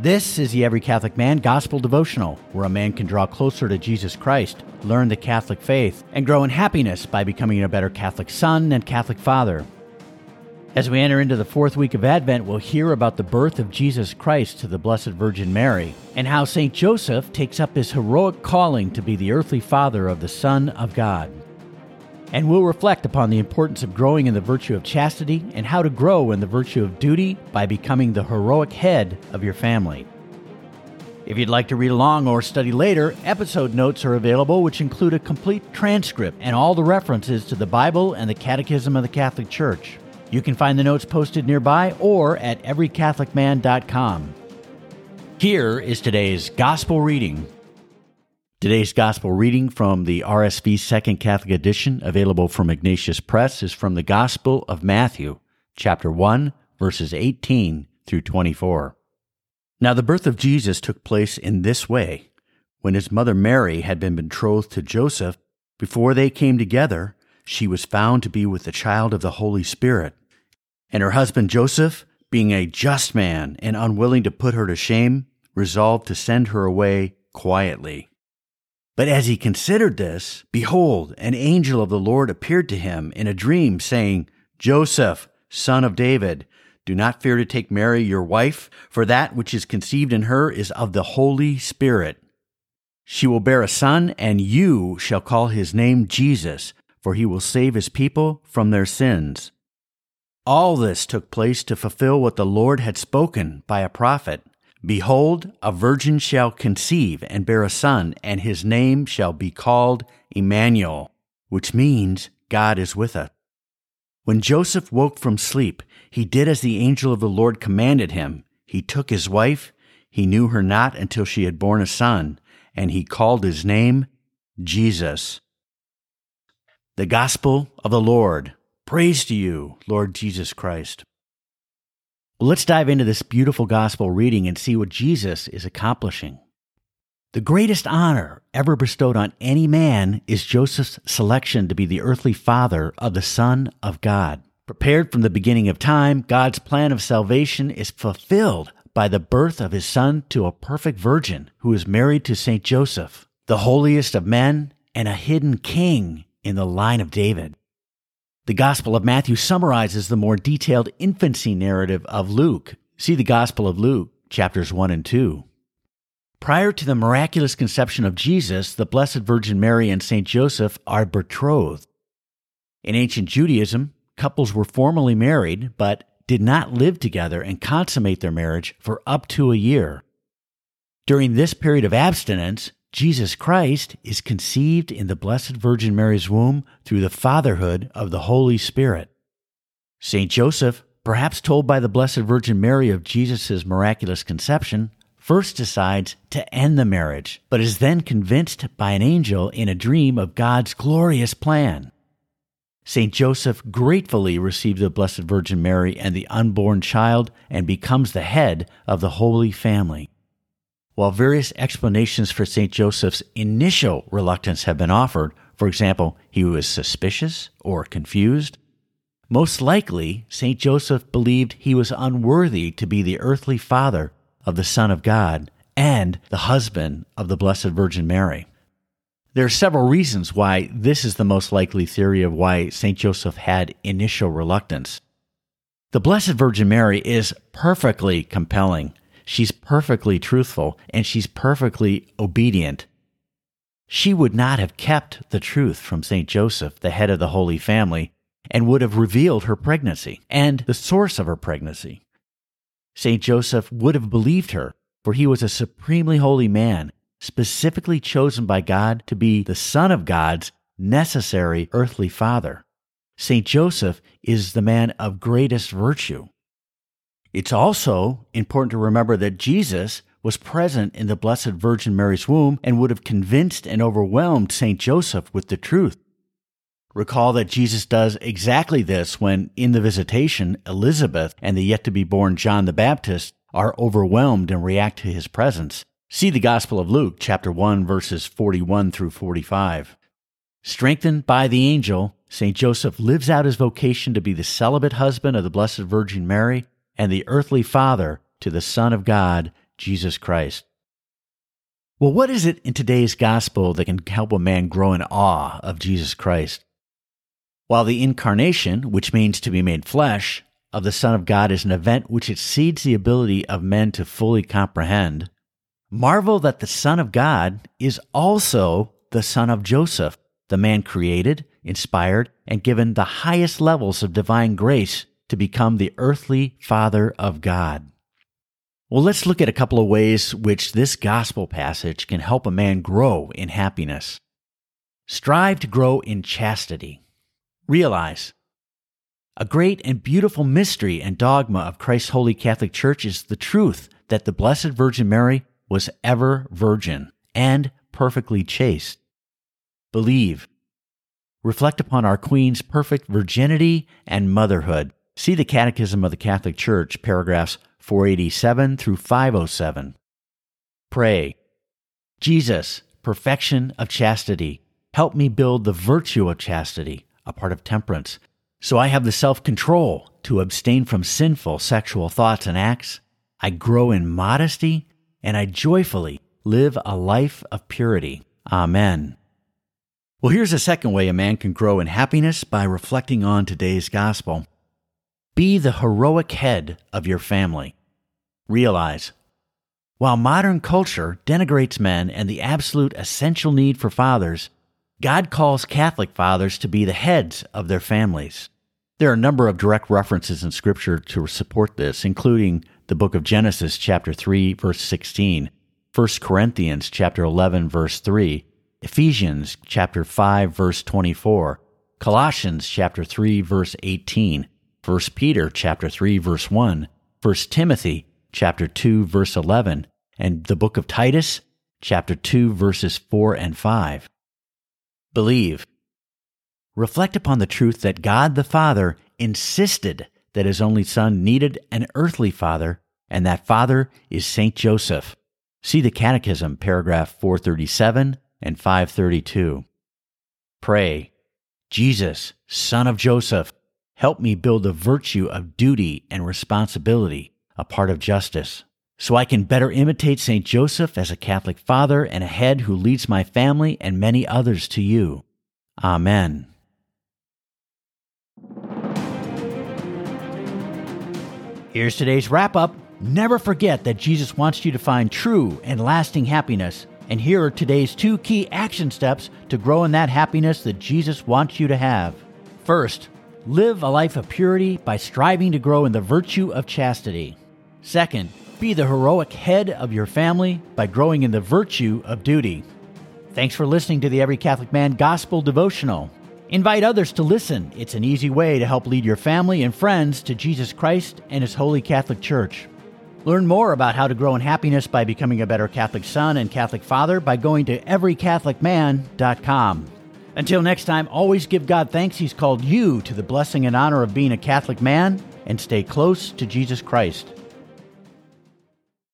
This is the Every Catholic Man Gospel Devotional, where a man can draw closer to Jesus Christ, learn the Catholic faith, and grow in happiness by becoming a better Catholic son and Catholic father. As we enter into the fourth week of Advent, we'll hear about the birth of Jesus Christ to the Blessed Virgin Mary, and how St. Joseph takes up his heroic calling to be the earthly father of the Son of God. And we'll reflect upon the importance of growing in the virtue of chastity and how to grow in the virtue of duty by becoming the heroic head of your family. If you'd like to read along or study later, episode notes are available, which include a complete transcript and all the references to the Bible and the Catechism of the Catholic Church. You can find the notes posted nearby or at everycatholicman.com. Here is today's Gospel reading. Today's Gospel reading from the RSV Second Catholic Edition, available from Ignatius Press, is from the Gospel of Matthew, chapter 1, verses 18 through 24. Now, the birth of Jesus took place in this way. When his mother Mary had been betrothed to Joseph, before they came together, she was found to be with the child of the Holy Spirit. And her husband Joseph, being a just man and unwilling to put her to shame, resolved to send her away quietly. But as he considered this, behold, an angel of the Lord appeared to him in a dream, saying, Joseph, son of David, do not fear to take Mary your wife, for that which is conceived in her is of the Holy Spirit. She will bear a son, and you shall call his name Jesus, for he will save his people from their sins. All this took place to fulfill what the Lord had spoken by a prophet. Behold, a virgin shall conceive and bear a son, and his name shall be called Emmanuel, which means God is with us. When Joseph woke from sleep, he did as the angel of the Lord commanded him. He took his wife, he knew her not until she had borne a son, and he called his name Jesus. The Gospel of the Lord. Praise to you, Lord Jesus Christ. Well, let's dive into this beautiful gospel reading and see what Jesus is accomplishing. The greatest honor ever bestowed on any man is Joseph's selection to be the earthly father of the Son of God. Prepared from the beginning of time, God's plan of salvation is fulfilled by the birth of his son to a perfect virgin who is married to St. Joseph, the holiest of men and a hidden king in the line of David. The Gospel of Matthew summarizes the more detailed infancy narrative of Luke. See the Gospel of Luke, chapters 1 and 2. Prior to the miraculous conception of Jesus, the Blessed Virgin Mary and St. Joseph are betrothed. In ancient Judaism, couples were formally married, but did not live together and consummate their marriage for up to a year. During this period of abstinence, Jesus Christ is conceived in the Blessed Virgin Mary's womb through the fatherhood of the Holy Spirit. St. Joseph, perhaps told by the Blessed Virgin Mary of Jesus' miraculous conception, first decides to end the marriage, but is then convinced by an angel in a dream of God's glorious plan. St. Joseph gratefully receives the Blessed Virgin Mary and the unborn child and becomes the head of the Holy Family. While various explanations for St. Joseph's initial reluctance have been offered, for example, he was suspicious or confused, most likely St. Joseph believed he was unworthy to be the earthly father of the Son of God and the husband of the Blessed Virgin Mary. There are several reasons why this is the most likely theory of why St. Joseph had initial reluctance. The Blessed Virgin Mary is perfectly compelling She's perfectly truthful and she's perfectly obedient. She would not have kept the truth from St. Joseph, the head of the Holy Family, and would have revealed her pregnancy and the source of her pregnancy. St. Joseph would have believed her, for he was a supremely holy man, specifically chosen by God to be the Son of God's necessary earthly father. St. Joseph is the man of greatest virtue. It's also important to remember that Jesus was present in the Blessed Virgin Mary's womb and would have convinced and overwhelmed St. Joseph with the truth. Recall that Jesus does exactly this when, in the visitation, Elizabeth and the yet to be born John the Baptist are overwhelmed and react to his presence. See the Gospel of Luke, chapter 1, verses 41 through 45. Strengthened by the angel, St. Joseph lives out his vocation to be the celibate husband of the Blessed Virgin Mary and the earthly father to the Son of God, Jesus Christ. Well, what is it in today's gospel that can help a man grow in awe of Jesus Christ? While the incarnation, which means to be made flesh, of the Son of God is an event which exceeds the ability of men to fully comprehend, marvel that the Son of God is also the son of Joseph, the man created, inspired, and given the highest levels of divine grace to become the earthly Father of God. Well, let's look at a couple of ways which this gospel passage can help a man grow in happiness. Strive to grow in chastity. Realize a great and beautiful mystery and dogma of Christ's Holy Catholic Church is the truth that the Blessed Virgin Mary was ever virgin and perfectly chaste. Believe. Reflect upon our Queen's perfect virginity and motherhood. See the Catechism of the Catholic Church, paragraphs 487 through 507. Pray. Jesus, perfection of chastity, help me build the virtue of chastity, a part of temperance, so I have the self control to abstain from sinful sexual thoughts and acts. I grow in modesty and I joyfully live a life of purity. Amen. Well, here's a second way a man can grow in happiness by reflecting on today's gospel. Be the heroic head of your family. Realize, while modern culture denigrates men and the absolute essential need for fathers, God calls Catholic fathers to be the heads of their families. There are a number of direct references in Scripture to support this, including the book of Genesis, chapter 3, verse 16, 1 Corinthians, chapter 11, verse 3, Ephesians, chapter 5, verse 24, Colossians, chapter 3, verse 18, 1 Peter, chapter 3, verse 1, 1 Timothy, chapter 2, verse 11, and the book of Titus, chapter 2, verses 4 and 5. Believe. Reflect upon the truth that God the Father insisted that his only son needed an earthly father, and that father is Saint Joseph. See the Catechism, paragraph 437 and 532. Pray, Jesus, son of Joseph, help me build the virtue of duty and responsibility, a part of justice, so I can better imitate Saint Joseph as a Catholic father and a head who leads my family and many others to you. Amen. Here's today's wrap up. Never forget that Jesus wants you to find true and lasting happiness. And here are today's two key action steps to grow in that happiness that Jesus wants you to have. First, live a life of purity by striving to grow in the virtue of chastity. Second, be the heroic head of your family by growing in the virtue of duty. Thanks for listening to the Every Catholic Man Gospel Devotional. Invite others to listen. It's an easy way to help lead your family and friends to Jesus Christ and His Holy Catholic Church. Learn more about how to grow in happiness by becoming a better Catholic son and Catholic father by going to everycatholicman.com. Until next time, always give God thanks He's called you to the blessing and honor of being a Catholic man and stay close to Jesus Christ.